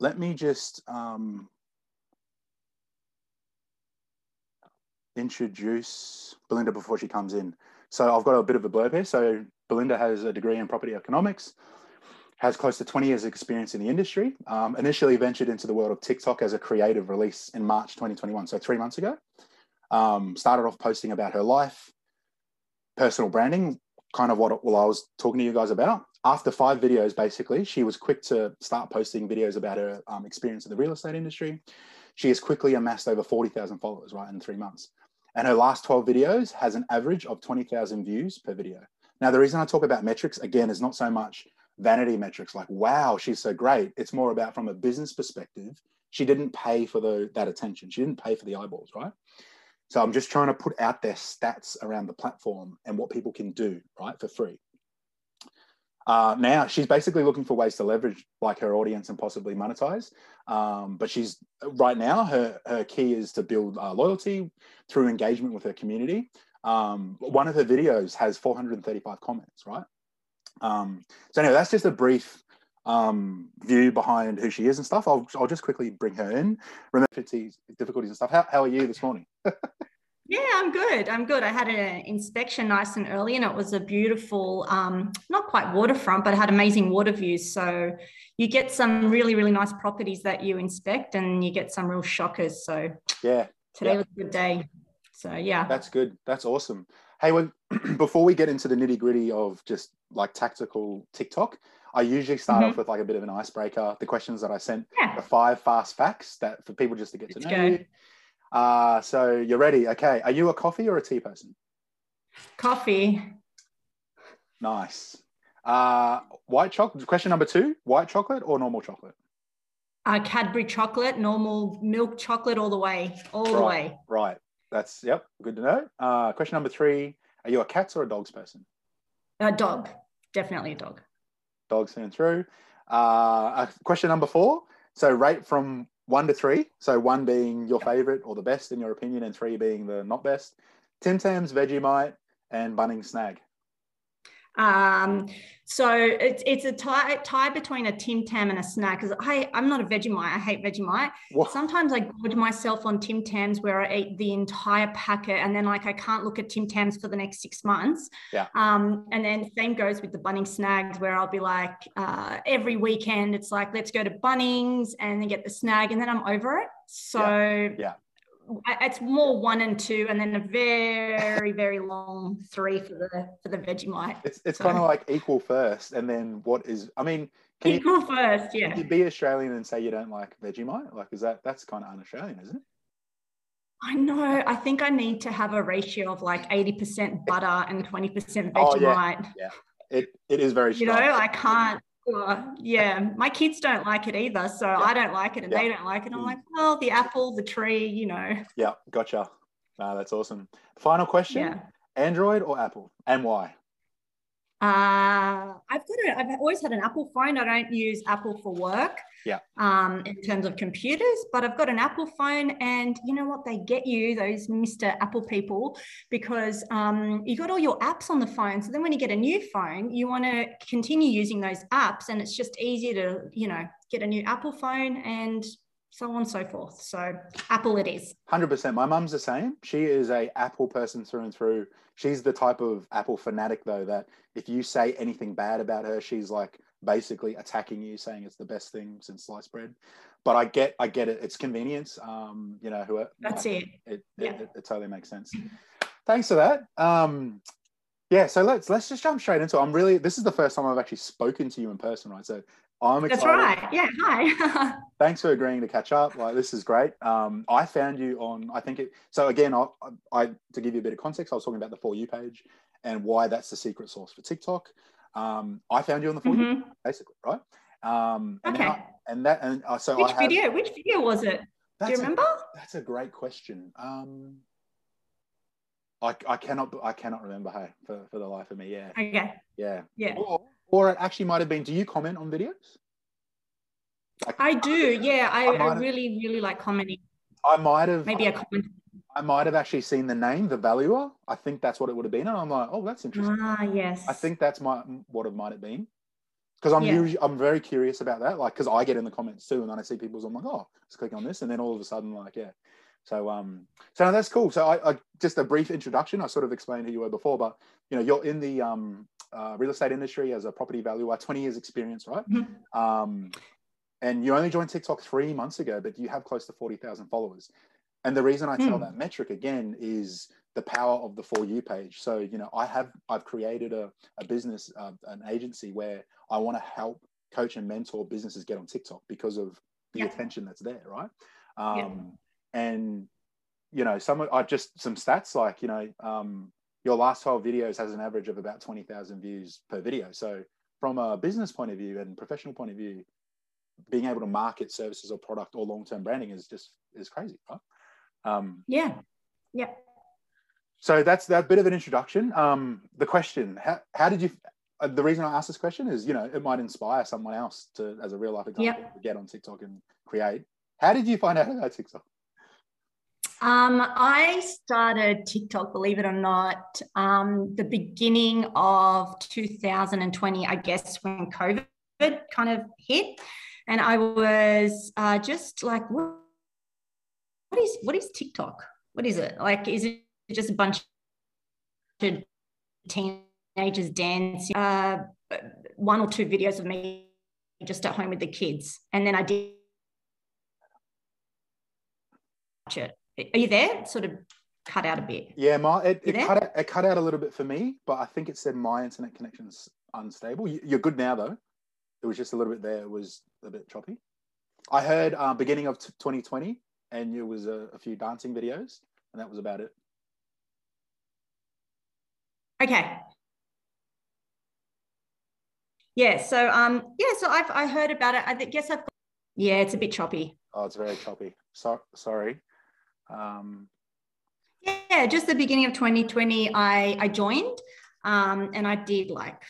let me just um, introduce Belinda before she comes in. So I've got a bit of a blurb here. So Belinda has a degree in property economics, has close to 20 years experience in the industry, um, initially ventured into the world of TikTok as a creative release in March 2021, so three months ago. Um, started off posting about her life, personal branding, kind of what well, I was talking to you guys about. After five videos, basically, she was quick to start posting videos about her um, experience in the real estate industry. She has quickly amassed over 40,000 followers, right, in three months. And her last 12 videos has an average of 20,000 views per video. Now, the reason I talk about metrics, again, is not so much vanity metrics like, wow, she's so great. It's more about from a business perspective, she didn't pay for the, that attention. She didn't pay for the eyeballs, right? So I'm just trying to put out their stats around the platform and what people can do, right, for free. Uh, now she's basically looking for ways to leverage like her audience and possibly monetize. Um, but she's right now her her key is to build uh, loyalty through engagement with her community. Um, one of her videos has 435 comments, right? Um, so anyway, that's just a brief um, view behind who she is and stuff. I'll, I'll just quickly bring her in. Remember difficulties and stuff. How, how are you this morning? Yeah, I'm good. I'm good. I had an inspection nice and early, and it was a beautiful, um, not quite waterfront, but it had amazing water views. So you get some really, really nice properties that you inspect, and you get some real shockers. So yeah, today yeah. was a good day. So yeah, that's good. That's awesome. Hey, well, before we get into the nitty gritty of just like tactical TikTok, I usually start mm-hmm. off with like a bit of an icebreaker. The questions that I sent, yeah. the five fast facts that for people just to get Let's to know go. you. Uh, so you're ready. Okay. Are you a coffee or a tea person? Coffee. Nice. Uh, white chocolate. Question number two white chocolate or normal chocolate? Uh, Cadbury chocolate, normal milk chocolate, all the way. All right, the way. Right. That's, yep. Good to know. Uh, question number three Are you a cats or a dogs person? A dog. Definitely a dog. Dogs through and through. Uh, question number four. So rate from one to three. So one being your favorite or the best in your opinion, and three being the not best. Tim Tams, Vegemite, and Bunnings Snag. Um, so it's it's a tie tie between a Tim Tam and a snack. Because I I'm not a Vegemite. I hate Vegemite. What? Sometimes I gorge myself on Tim Tams where I eat the entire packet, and then like I can't look at Tim Tams for the next six months. Yeah. Um, and then same goes with the Bunnings snags where I'll be like uh, every weekend it's like let's go to Bunnings and then get the snag, and then I'm over it. So yeah. yeah it's more one and two, and then a very very long three for the for the Vegemite. It's it's so. kind of like equal first, and then what is? I mean, can equal you, first, yeah. Can you be Australian and say you don't like Vegemite? Like, is that that's kind of un-Australian, isn't it? I know. I think I need to have a ratio of like eighty percent butter and twenty percent Vegemite. Oh, yeah. yeah, it it is very. Strong. You know, I can't yeah, my kids don't like it either. So yeah. I don't like it and yeah. they don't like it. I'm mm. like, well, the apple, the tree, you know. Yeah, gotcha. No, that's awesome. Final question yeah. Android or Apple and why? Uh, I've got a, I've always had an Apple phone. I don't use Apple for work. Yeah. Um, in terms of computers, but I've got an Apple phone, and you know what? They get you those Mr. Apple people because um, you got all your apps on the phone. So then when you get a new phone, you want to continue using those apps, and it's just easier to you know get a new Apple phone and so on and so forth. So Apple it is. 100%. My mum's the same. She is a Apple person through and through. She's the type of Apple fanatic though that if you say anything bad about her, she's like basically attacking you, saying it's the best thing since sliced bread. But I get, I get it. It's convenience. Um, you know, who that's it. It, yeah. it, it, totally makes sense. Thanks for that. Um, yeah, so let's let's just jump straight into it. I'm really this is the first time I've actually spoken to you in person, right? So I'm excited. That's right. Yeah. Hi. Thanks for agreeing to catch up. Like this is great. Um, I found you on. I think it. So again, I, I to give you a bit of context, I was talking about the for you page and why that's the secret source for TikTok. Um, I found you on the for mm-hmm. basically, right? Um, and okay. I, and that and uh, so which have, video? Which video was it? Do you remember? A, that's a great question. Um, I, I cannot I cannot remember. Hey, for, for the life of me, yeah. Okay. Yeah. Yeah. Or, or it actually might have been. Do you comment on videos? Like, I do. Yeah, I, I, I really, really like commenting. I might have. Maybe a comment. I might have actually seen the name, the valuer. I think that's what it would have been, and I'm like, oh, that's interesting. Ah, yes. I think that's my what it might have been, because I'm Yeah. usually I'm very curious about that. Like, because I get in the comments too, and then I see people's. I'm like, oh, let's click on this, and then all of a sudden, like, yeah. So um, so that's cool. So I, I just a brief introduction. I sort of explained who you were before, but you know, you're in the um uh, real estate industry as a property valuer, 20 years experience, right? Mhm. Um, and you only joined TikTok three months ago, but you have close to 40,000 followers. And the reason I tell Hmm. that metric again is the power of the for you page. So, you know, I have, I've created a, a business, uh, an agency where I want to help coach and mentor businesses get on TikTok because of the Yeah. attention that's there. Right. Yeah. Um, and, you know, some, I just, some stats like, you know, um, your last 12 videos has an average of about 20,000 views per video. So from a business point of view and professional point of view, being able to market services or product or long-term branding is just is crazy, right? Um, Yeah. Yeah. so that's that bit of an introduction. Um, the question: How how did you? Uh, the reason I asked this question is, you know, it might inspire someone else to, as a real life example, to get on TikTok and create. How did you find out about TikTok? Um, I started TikTok, believe it or not, um, the beginning of 2020, I guess, when COVID kind of hit. And I was uh, just like, what, what is what is TikTok? What is it? Like, is it just a bunch of teenagers dancing? Uh, one or two videos of me just at home with the kids. And then I did watch it. Are you there? Sort of cut out a bit. Yeah, my it, it cut out, it cut out a little bit for me, but I think it said my internet connection's unstable. You- You're good now though. It was just a little bit there. It was a bit choppy. I heard uh, beginning of t- 2020, and it was a, a few dancing videos, and that was about it. Okay. Yeah. So um yeah. So I've I heard about it. I guess I've. Yeah, it's a bit choppy. Oh, it's very choppy. So, sorry. Um, Yeah, just the beginning of 2020, I I joined, um, and I did like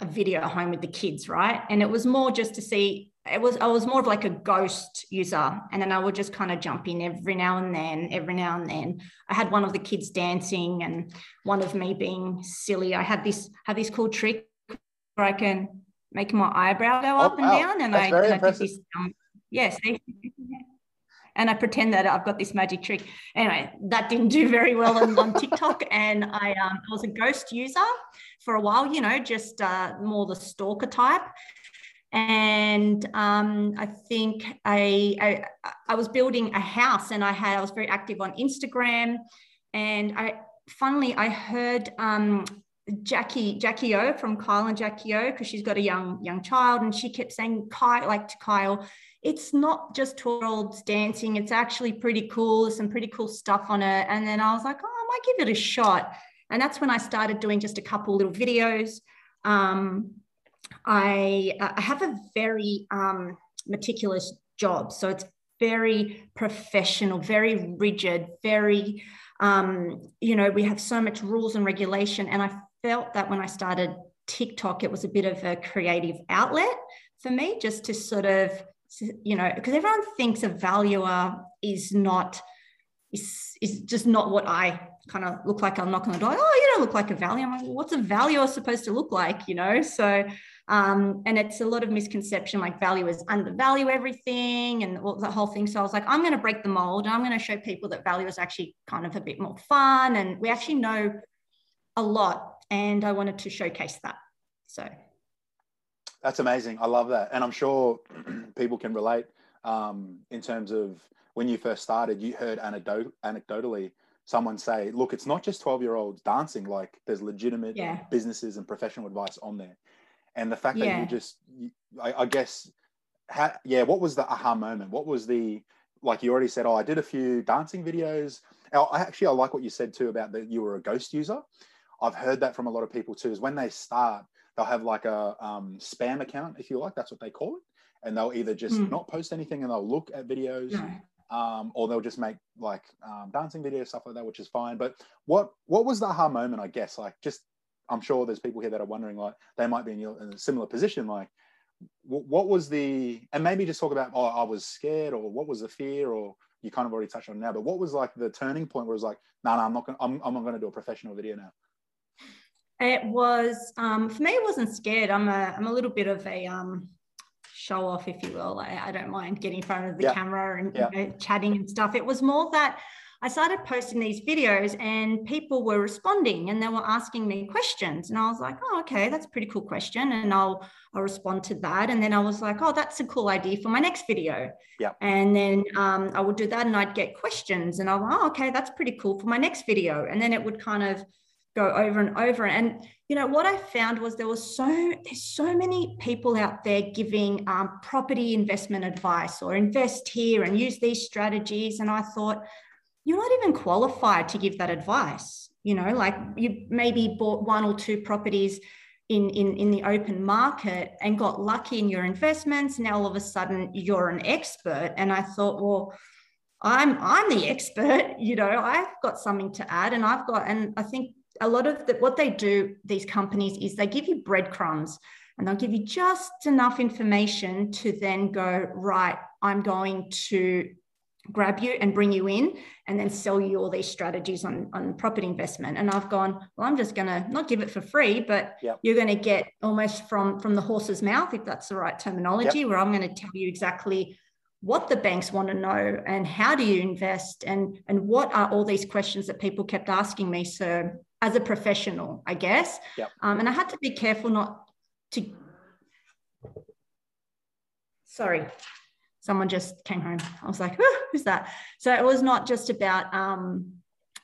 a video at home with the kids, right? And it was more just to see. It was I was more of like a ghost user, and then I would just kind of jump in every now and then, every now and then. I had one of the kids dancing, and one of me being silly. I had this have this cool trick where I can make my eyebrow go up and Oh, wow. down, and That's I, very and I did this. Um, yes, and I pretend that I've got this magic trick. Anyway, that didn't do very well on, on TikTok, and I um, I was a ghost user for a while. You know, just uh, more the stalker type. And um, I think I, I I was building a house, and I had I was very active on Instagram, and I funnily I heard um, Jackie Jackie O from Kyle and Jackie O because she's got a young young child, and she kept saying Kyle like to Kyle, it's not just 12 olds dancing. It's actually pretty cool. There's some pretty cool stuff on it. And then I was like, oh, I might give it a shot. And that's when I started doing just a couple little videos. Um, I, I have a very um, meticulous job. So it's very professional, very rigid, very, um, you know, we have so much rules and regulation. And I felt that when I started TikTok, it was a bit of a creative outlet for me just to sort of you know because everyone thinks a valuer is not is, is just not what i kind of look like i'm knocking on the door oh you don't look like a valuer i'm like well, what's a valuer supposed to look like you know so um, and it's a lot of misconception like valuers undervalue everything and all the whole thing so i was like i'm going to break the mold i'm going to show people that value is actually kind of a bit more fun and we actually know a lot and i wanted to showcase that so That's amazing. I love that. And I'm sure people can relate um, in terms of when you first started, you heard anecdote, anecdotally someone say, look, it's not just 12 year olds dancing, like there's legitimate Yeah. businesses and professional advice on there. And the fact that you just, I, I guess, ha, yeah, what was the aha moment? What was the, like you already said, oh, I did a few dancing videos. Oh, I actually, I like what you said too about that you were a ghost user. I've heard that from a lot of people too, is when they start, they'll have like a um, spam account, if you like, that's what they call it. And they'll either just Mm. not post anything and they'll look at videos, no. um, or they'll just make like um, dancing videos, stuff like that, which is fine. But what what was the aha moment? I guess like just I'm sure there's people here that are wondering like they might be in, your, in a similar position. Like what, what was the and maybe just talk about oh I was scared or what was the fear or you kind of already touched on now. But what was like the turning point where it was like no no I'm not gonna I'm, I'm not gonna do a professional video now. It was um, for me. It wasn't scared. I'm a I'm a little bit of a um, show off, if you will. I, I, don't mind getting in front of the yeah. camera and yeah. you know, chatting and stuff. It was more that I started posting these videos and people were responding and they were asking me questions. And I was like, oh, okay, that's a pretty cool question. And I'll I'll respond to that. And then I was like, oh, that's a cool idea for my next video. Yeah. And then um, I would do that and I'd get questions. And I was like, oh, okay, that's pretty cool for my next video. And then it would kind of go over and over. And you know what I found was there was so there's so many people out there giving um, property investment advice or invest here and use these strategies. And I thought, you're not even qualified to give that advice. You know, like you maybe bought one or two properties in, in, in the open market and got lucky in your investments. Now all of a sudden you're an expert. And I thought, well, I'm I'm the expert, you know, I've got something to add. And I've got, and I think a lot of the, what they do, these companies, is they give you breadcrumbs and they'll give you just enough information to then go, right, I'm going to grab you and bring you in and then sell you all these strategies on, on property investment and i've gone well i'm just going to not give it for free but yep. you're going to get almost from from the horse's mouth if that's the right terminology yep. where i'm going to tell you exactly what the banks want to know and how do you invest and and what are all these questions that people kept asking me so as a professional i guess yep. um, and i had to be careful not to sorry someone just came home. I was like, who's that? So it was not just about um,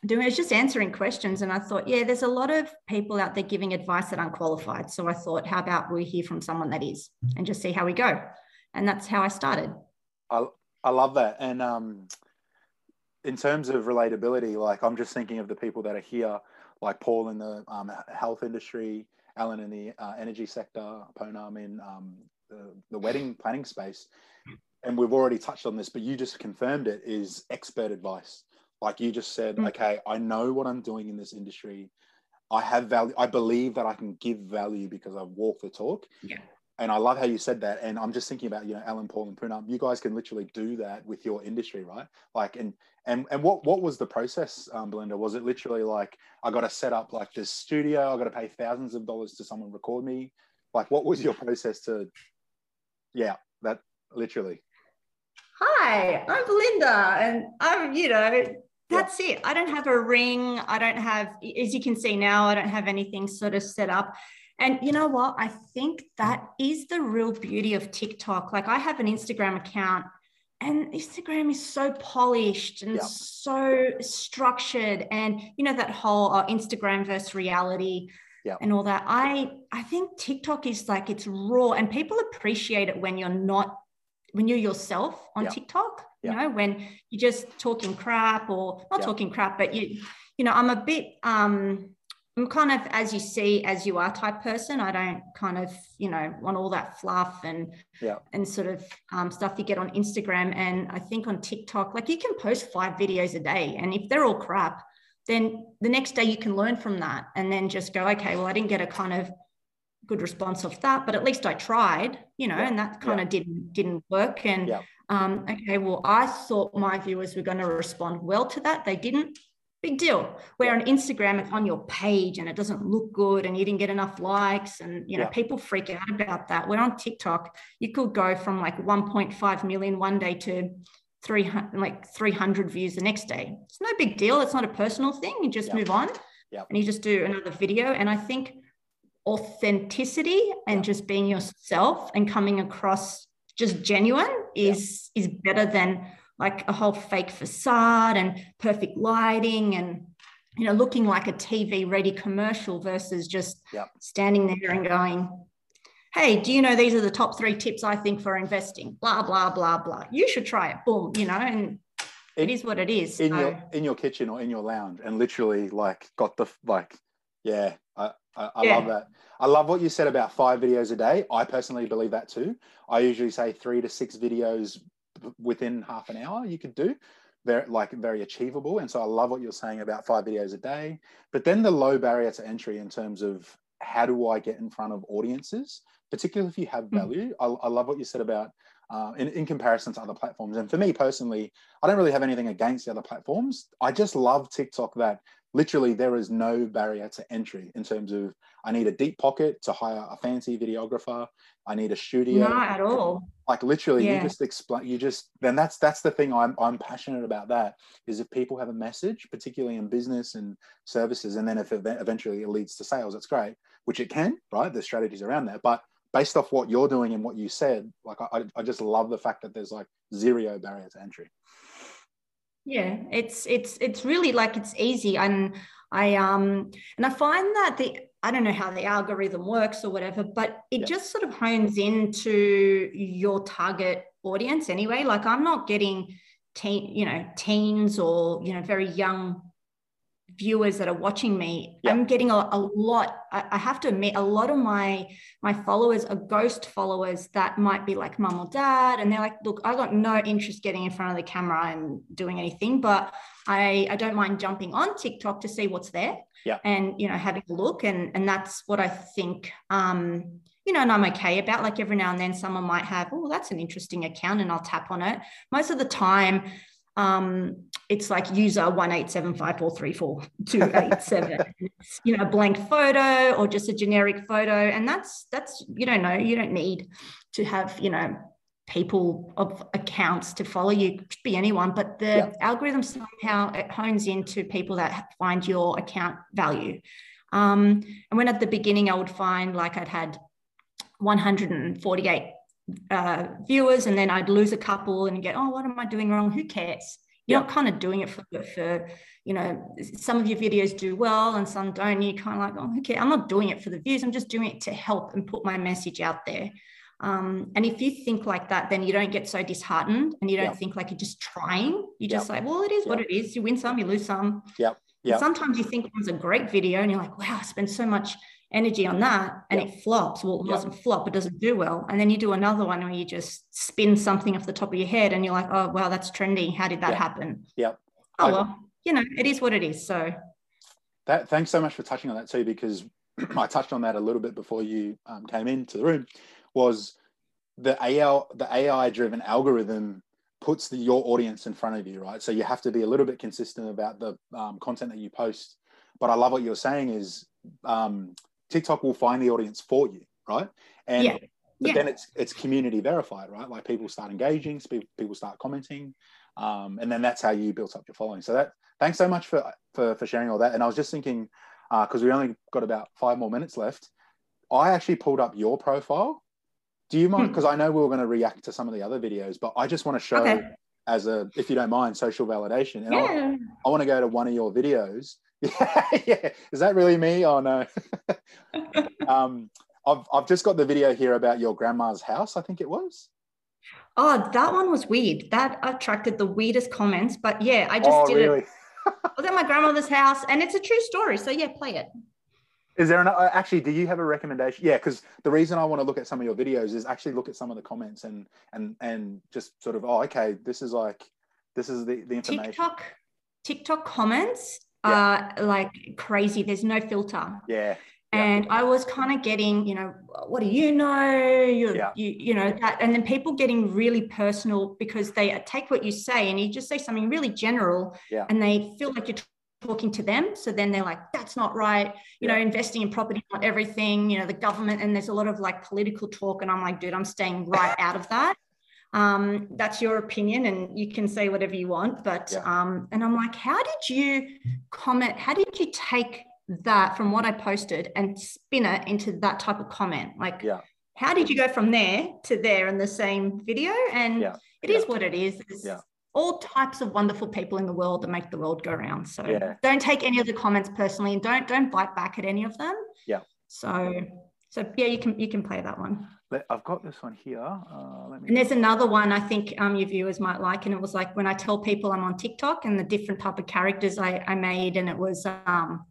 doing, it was just answering questions. And I thought, yeah, there's a lot of people out there giving advice that aren't qualified. So I thought, how about we hear from someone that is and just see how we go. And that's how I started. I, I love that. And um, in terms of relatability, like I'm just thinking of the people that are here, like Paul in the um, health industry, Alan in the uh, energy sector, Poonam in um, the, the wedding planning space and we've already touched on this, but you just confirmed it is expert advice. Like you just said, mm. okay, I know what I'm doing in this industry. I have value. I believe that I can give value because I've walked the talk. Yeah. And I love how you said that. And I'm just thinking about, you know, Alan Paul and Poonam, you guys can literally do that with your industry, right? Like, and, and, and what, what was the process, um, Belinda? Was it literally like, I got to set up like this studio, I got to pay thousands of dollars to someone record me? Like, what was your process to, yeah, that literally hi, I'm Belinda. And I'm, you know, that's it. I don't have a ring. I don't have, as you can see now, I don't have anything sort of set up. And you know what? I think that is the real beauty of TikTok. Like I have an Instagram account and Instagram is so polished and yeah. so structured. And you know, that whole uh, Instagram versus reality yeah. and all that. I I think TikTok is like it's raw and people appreciate it when you're not when you're yourself on yeah. TikTok, you yeah. know, when you're just talking crap or not yeah. talking crap, but you, you know, I'm a bit, um, I'm kind of as you see as you are type person. I don't kind of, you know, want all that fluff and yeah. and sort of um, stuff you get on Instagram. And I think on TikTok, like you can post five videos a day, and if they're all crap, then the next day you can learn from that, and then just go, okay, well, I didn't get a kind of good response off that, but at least I tried, you know, yeah. and that kind yeah. of didn't didn't work. And yeah. um, okay, well, I thought my viewers were going to respond well to that. They didn't. Big deal. Where on Instagram, it's on your page and it doesn't look good, and you didn't get enough likes, and you know people freak out about that. Where on TikTok, you could go from like 1.5 million one day to 300 like 300 views the next day. It's no big deal. It's not a personal thing. You just move on, and you just do another video. And I think authenticity and just being yourself and coming across just genuine is yeah. is better than like a whole fake facade and perfect lighting and you know looking like a TV ready commercial versus just yeah. standing there and going hey do you know these are the top 3 tips I think for investing blah blah blah blah you should try it boom you know and it is what it is in so. your in your kitchen or in your lounge and literally like got the like yeah I, I, I yeah. love that. I love what you said about five videos a day. I personally believe that too. I usually say three to six videos within half an hour you could do. Very like very achievable. And so I love what you're saying about five videos a day. But then the low barrier to entry in terms of how do I get in front of audiences, particularly if you have mm. value. Mm. I, I, love what you said about uh, in, in comparison to other platforms. And for me personally, I don't really have anything against the other platforms. I just love TikTok that literally there is no barrier to entry in terms of I need a deep pocket to hire a fancy videographer. I need a studio. Not at all. Like literally, Yeah. you just explain. You just then that's that's the thing I'm I'm passionate about. That is if people have a message, particularly in business and services, and then if ev- eventually it leads to sales, that's great, which it can, right? There's strategies around that, but based off what you're doing and what you said, like I I just love the fact that there's like zero barrier to entry. Yeah, it's it's it's really like it's easy, and I um and I find that the I don't know how the algorithm works or whatever, but it Yeah. just sort of hones into your target audience anyway. Like I'm not getting teen, you know, teens or you know very young viewers that are watching me. I'm getting a, a lot. I, I have to admit, a lot of my my followers are ghost followers that might be like mum or dad, and they're like, look, I got no interest getting in front of the camera and doing anything, but I I don't mind jumping on TikTok to see what's there. Yeah. And you know, having a look, and and that's what I think. Um, you know, and I'm okay about like every now and then someone might have, oh, that's an interesting account, and I'll tap on it. Most of the time, um, it's like user one eight seven five four three four two eight seven. You know, a blank photo or just a generic photo, and that's that's you don't know. You don't need to have you know people of accounts to follow you. It could be anyone, but the Yeah. algorithm somehow it hones into people that find your account value. Um, and when at the beginning I would find like I'd had 148 uh, viewers, and then I'd lose a couple and get, oh, what am I doing wrong? Who cares? You're Yeah. not kind of doing it for, for, you know, some of your videos do well and some don't. You're kind of like, oh, okay, I'm not doing it for the views. I'm just doing it to help and put my message out there. Um, and if you think like that, then you don't get so disheartened and you don't Yeah. think like you're just trying. You just like, well, it is what it is. You win some, you lose some. Yeah. Yeah. Sometimes you think it was a great video and you're like, wow, I spent so much energy on that and Yeah. it flops. Well, it Yeah. doesn't flop, it doesn't do well. And then you do another one where you just spin something off the top of your head and you're like, oh, wow, that's trendy. How did that Yeah. happen? Yeah. Oh, well, you know, it is what it is. So, That, thanks so much for touching on that too, because I touched on that a little bit before you um, came into the room. Was the AI the AI driven algorithm puts the, your audience in front of you, right? So you have to be a little bit consistent about the um, content that you post. But I love what you're saying is um, TikTok will find the audience for you, right? And Yeah. but Yeah. then it's it's community verified, right? Like people start engaging, people start commenting, um, and then that's how you built up your following. So that thanks so much for for, for sharing all that. And I was just thinking because we only got about five more minutes left. I actually pulled up your profile. Do you mind? Hmm. Because I know we were going to react to some of the other videos, but I just want to show Okay. as a, if you don't mind, social validation. And I, yeah. I want to go to one of your videos. Yeah, yeah. Is that really me? Oh no. um, I've I've just got the video here about your grandma's house. I think it was. Oh, that one was weird. That attracted the weirdest comments. But yeah, I just oh did really? it. I was at my grandmother's house and it's a true story. So yeah, play it. Is there an uh, actually? Do you have a recommendation? Yeah, because the reason I want to look at some of your videos is actually look at some of the comments and and and just sort of oh okay, this is like this is the the information. TikTok, TikTok comments Yeah. are like crazy. There's no filter. Yeah, Yeah. And I was kind of getting, you know, what do you know? You, Yeah. you, you know, that, and then people getting really personal because they take what you say and you just say something really general Yeah. and they feel like you're talking to them. So then they're like, that's not right. You know, investing in property, not everything, you know, the government, and there's a lot of like political talk. And I'm like, dude, I'm staying right out of that. Um, that's your opinion and you can say whatever you want. But, Yeah. um, and I'm like, how did you comment? How did you take that from what I posted and spin it into that type of comment? Like, Yeah. how did you go from there to there in the same video? And Yeah. it is what it is. There's Yeah. all types of wonderful people in the world that make the world go round. So don't take any of the comments personally and don't don't bite back at any of them. Yeah. So so yeah, you can you can play that one. Let- I've got this one here. Uh, let me. And there's another one I think um, your viewers might like, and it was like when I tell people I'm on TikTok and the different type of characters I, I made, and it was um,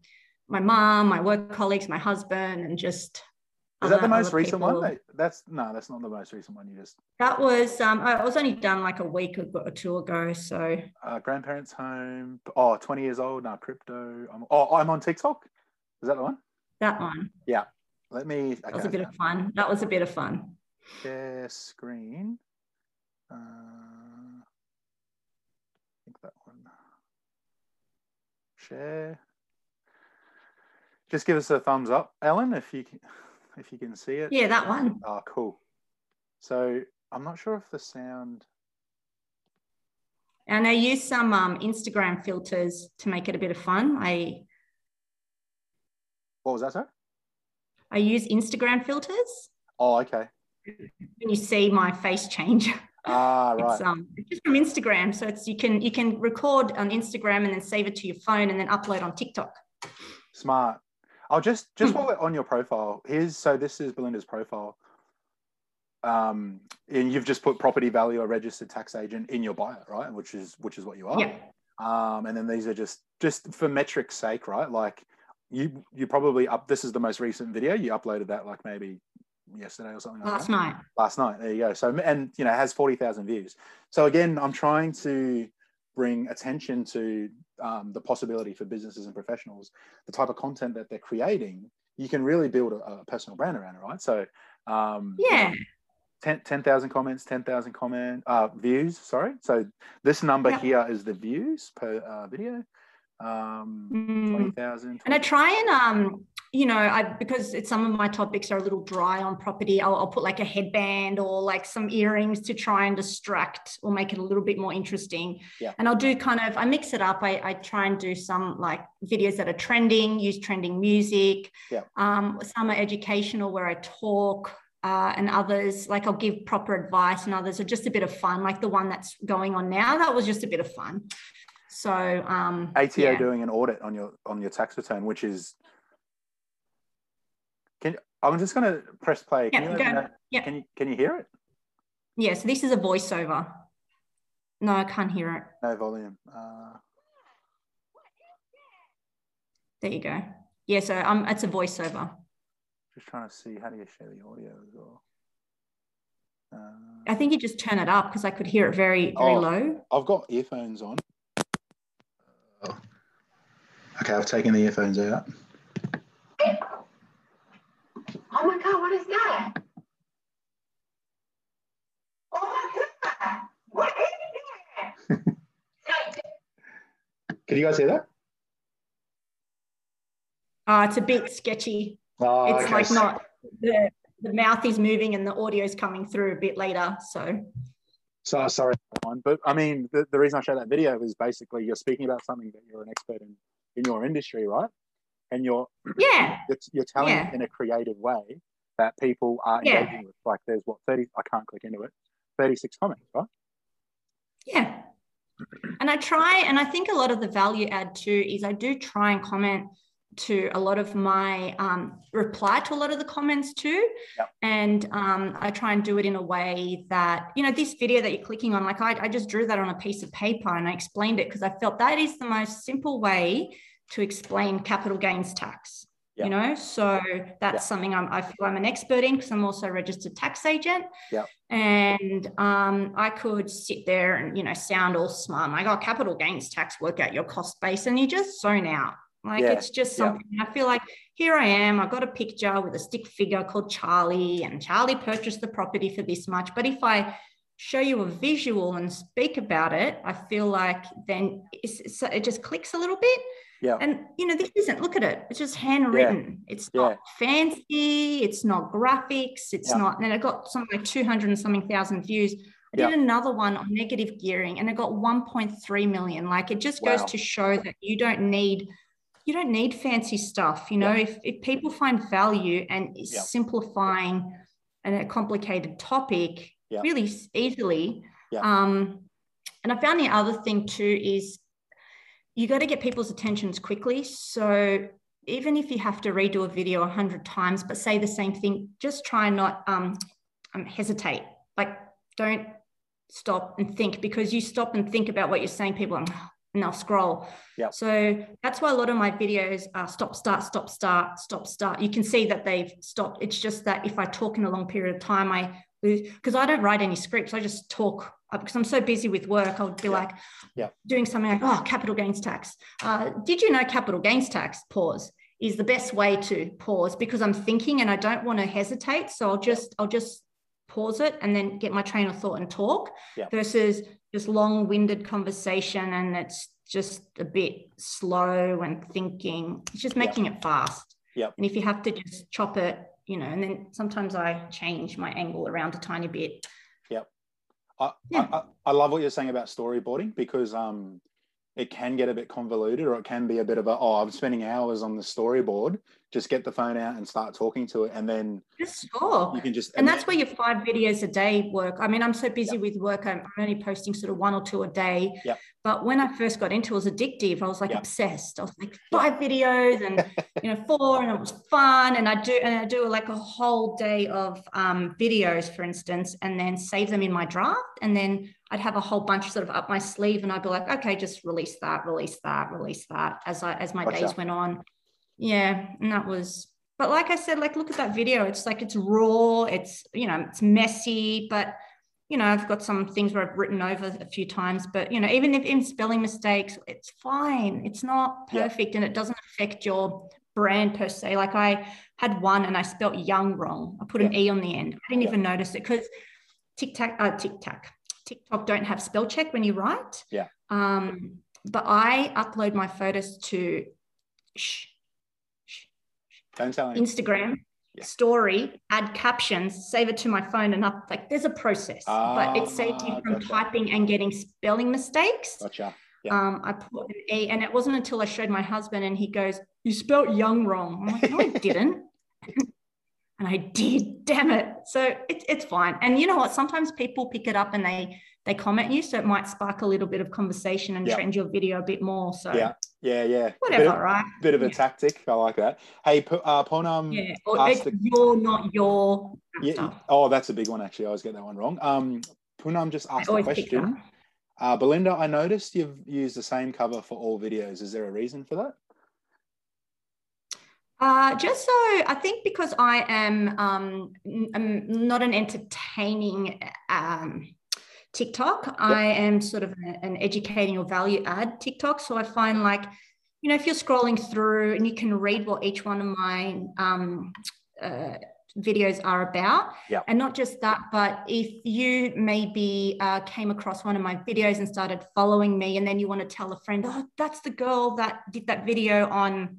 my mom, my work colleagues, my husband, and just. Is that the most recent one? people. That- That's no, that's not the most recent one. You just That was um, I was only done like a week ago- or two ago, so uh, grandparents' home. Oh, 20 years old now. Crypto. I'm, oh, I'm on TikTok. Is that the one? that one Let me. that was a bit of fun. That was a bit of fun. Share screen. Uh, I think that one. Share. just give us a thumbs up, Ellen, if you can, if you can see it. Yeah, that one. Oh, cool. So I'm not sure if the sound. And I use some um, Instagram filters to make it a bit of fun. I What was that, sir? I use Instagram filters. Oh, okay. When you see my face change. Ah, right. It's um it's just from Instagram. So it's you can you can record on Instagram and then save it to your phone and then upload on TikTok. Smart. I'll just just Hmm. while we're on your profile, here's so this is Belinda's profile. Um, and you've just put property value or registered tax agent in your bio, right? Which is which is what you are. Yeah. Um, and then these are just just for metrics sake, right? Like you you probably up this is the most recent video. You uploaded that like maybe yesterday or something like Last night. last night. There you go. So and you know has forty thousand views. So again, I'm trying to bring attention to um, the possibility for businesses and professionals, the type of content that they're creating. You can really build a, a personal brand around it, right? So um, you know, Yeah. 10 10,000 comments, 10,000 comment uh, views. Sorry. So this number Yep. here is the views per uh, video. Um, Mm. 20,000. And I try and um, you know, I because it's some of my topics are a little dry on property. I'll, I'll put like a headband or like some earrings to try and distract or make it a little bit more interesting. Yeah. And I'll do kind of I mix it up. I, I try and do some like videos that are trending, use trending music. Yeah. Um, some are educational where I talk. Uh, and others like I'll give proper advice, and others are just a bit of fun, like the one that's going on now. That was just a bit of fun. So um, ATO yeah. doing an audit on your on your tax return, which is. Can I'm just going to press play. Can you go. Yeah. Can you can you hear it? Yeah, so this is a voiceover. No, I can't hear it. No volume. Uh, There you go. Yeah, so um, it's a voiceover. just trying to see how do you share the audio as well. Uh, I think you just turn it up because I could hear it very, very Oh. low. I've got earphones on. Okay, I've taken the earphones out. Oh my God, what is that? Oh my God, what is that? Can you guys hear that? Uh, it's a bit sketchy. Oh, it's like not the the mouth is moving and the audio is coming through a bit later. So So sorry, everyone. but I mean, the, the reason I show that video is basically you're speaking about something that you're an expert in in your industry, right? And you're yeah, you're, you're telling Yeah. it in a creative way that people are Yeah. engaging with. Like, there's what thirty? I can't click into it. Thirty-six comments, right? yeah. And I try, and I think a lot of the value add too is I do try and comment to a lot of my um, reply to a lot of the comments too. Yep. And um, I try and do it in a way that, you know, this video that you're clicking on, like I, I just drew that on a piece of paper and I explained it because I felt that is the most simple way to explain capital gains tax. Yep. You know, so that's Yep. something I'm, I feel I'm an expert in because I'm also a registered tax agent. And um, I could sit there and, you know, sound all smart. Like, oh, capital gains tax, work out your cost base. And you just zone out. Like Yeah, it's just yeah. something I feel like here I am. I've got a picture with a stick figure called Charlie, and Charlie purchased the property for this much. But if I show you a visual and speak about it, I feel like then it's, it's, it just clicks a little bit. Yeah. And you know, this isn't. Look at it. It's just handwritten. It's Yeah. not fancy. It's not graphics. It's Yeah. not. And I got something like two hundred and something thousand views. I Yeah. did another one on negative gearing, and it got one point three million. Like it just goes Wow. to show that you don't need you don't need fancy stuff. You know, Yeah. if, if people find value and Yeah. simplifying and a complicated topic Yeah. really easily. Um, and I found the other thing too is you got to get people's attentions quickly. So even if you have to redo a video a hundred times, but say the same thing, just try and not um, um, hesitate. Like don't stop and think because you stop and think about what you're saying, people are, and they'll scroll. Yeah. So that's why a lot of my videos are stop, start, stop, start, stop, start. You can see that they've stopped. It's just that if I talk in a long period of time, I lose because I don't write any scripts. I just talk because I'm so busy with work. I'll be Yeah. like Yeah. doing something like, oh, capital gains tax. Uh, did you know capital gains tax? Pause is the best way to pause because I'm thinking and I don't want to hesitate. So I'll just I'll just pause it and then get my train of thought and talk Yeah. versus just long-winded conversation and it's just a bit slow and thinking. It's just Yeah. making it fast. Yep. And if you have to just chop it, you know, and then sometimes I change my angle around a tiny bit. I, Yeah. I, I- I love what you're saying about storyboarding because um, it can get a bit convoluted or it can be a bit of a, oh, I'm spending hours on the storyboard. Just get the phone out and start talking to it. And then Just sure. you can just, And that's where your five videos a day work. I mean, I'm so busy with work, I'm I'm only posting sort of one or two a day. Yep. But when I first got into it, it was addictive. I was like Yep. obsessed. I was like five videos and you know four, and it was fun. And I do and I do like a whole day of um, videos, for instance, and then save them in my draft. And then I'd have a whole bunch sort of up my sleeve, and I'd be like, okay, just release that, release that, release that as I as my Gotcha. days went on. Yeah, and that was but like I said, like look at that video. It's like it's raw, it's you know, it's messy, but you know, I've got some things where I've written over a few times, but you know, even if in spelling mistakes, it's fine. It's not Yeah. perfect and it doesn't affect your brand per se. Like I had one and I spelt young wrong. I put an E on the end. I didn't Yeah. even notice it because Tic Tac, uh, Tic Tac, TikTok don't have spell check when you write. Yeah. Um, but I upload my photos to shh, don't tell anyone. Instagram Yeah. story, add captions, save it to my phone, and up. Like there's a process, but it saves you Ah, from gotcha. typing and getting spelling mistakes. Gotcha. Yeah. Um, I put an E, and it wasn't until I showed my husband, and he goes, "You spelt young wrong." I'm like, "No, I didn't." And I did. Damn it! So it's it's fine. And you know what? Sometimes people pick it up and they they comment you, so it might spark a little bit of conversation and Yeah. trend your video a bit more. So Yeah. Yeah. Yeah. whatever, Bit of, right? bit of a Yeah. tactic. I like that. Hey, uh, Poonam. Yeah, or the- your, not your Yeah. stuff. Oh, that's a big one, actually. I always get that one wrong. Um, Poonam just asked a always pick that. question. Uh, Belinda, I noticed you've used the same cover for all videos. Is there a reason for that? Uh, just so I think because I am um, I'm not an entertaining um, TikTok, I am sort of an, an educating or value add TikTok. So I find like, you know, if you're scrolling through and you can read what each one of my um, uh, videos are about, Yeah. and not just that, but if you maybe uh, came across one of my videos and started following me, and then you want to tell a friend, oh, that's the girl that did that video on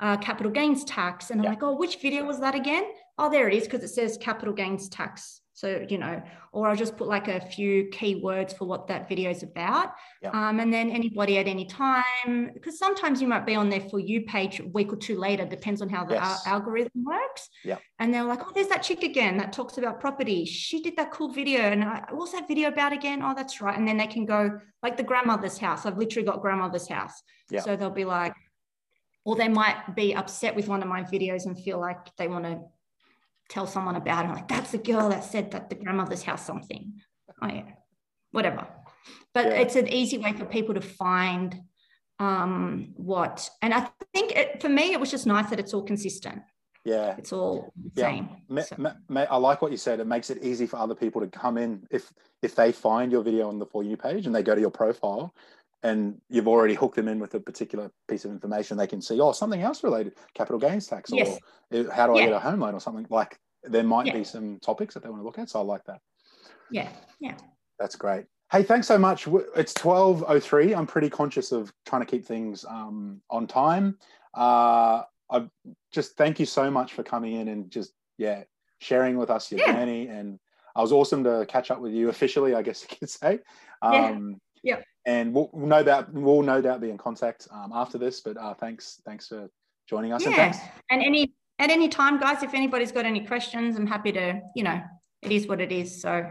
uh, capital gains tax. And I'm Yeah. like, oh, which video was that again? Oh, there it is, because it says capital gains tax. So, you know, or I'll just put like a few keywords for what that video is about. Yeah. Um, and then anybody at any time, because sometimes you might be on their For You page a week or two later, depends on how the al- algorithm works. Yeah. And they're like, oh, there's that chick again that talks about property. She did that cool video. And I, what's that video about again? Oh, that's right. And then they can go like the grandmother's house. I've literally got grandmother's house. Yeah. So they'll be like, or they might be upset with one of my videos and feel like they want to tell someone about it. I'm like, that's the girl that said that the grandmother's house something. Oh yeah, whatever. But Yeah. it's an easy way for people to find um, what. And I think it, for me, it was just nice that it's all consistent. Yeah. It's all the Yeah. same. Ma- So- ma- ma- I like what you said. It makes it easy for other people to come in if if they find your video on the for you page and they go to your profile and you've already hooked them in with a particular piece of information, they can see oh something else related, capital gains tax, or Yes. uh, how do I Yeah. get a home loan or something like. There might Yeah. be some topics that they want to look at, so I like that. yeah, yeah. That's great. Hey, thanks so much. It's twelve oh three. I'm pretty conscious of trying to keep things um, on time. Uh, I just thank you so much for coming in and just yeah sharing with us your Yeah. journey. And I was awesome to catch up with you officially, I guess you could say. Yeah. Um, Yep. And we'll no doubt we'll no doubt be in contact um, after this. But uh, thanks thanks for joining us. And Yeah. thanks. And any at any time, guys, if anybody's got any questions, I'm happy to, you know, it is what it is. So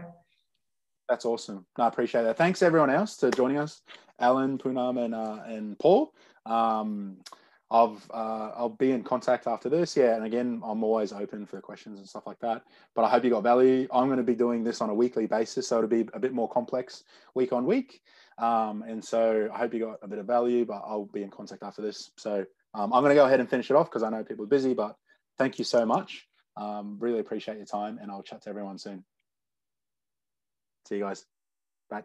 That's awesome. No, I appreciate that. Thanks everyone else to joining us, Alan, Poonam, and uh, and Paul. Um, I've uh, I'll be in contact after this. Yeah, and again, I'm always open for questions and stuff like that. But I hope you got value. I'm going to be doing this on a weekly basis, so it'll be a bit more complex week on week. Um, and so I hope you got a bit of value. But I'll be in contact after this. So um, I'm going to go ahead and finish it off because I know people are busy. But thank you so much. Um, really appreciate your time, and I'll chat to everyone soon. See you guys. Bye.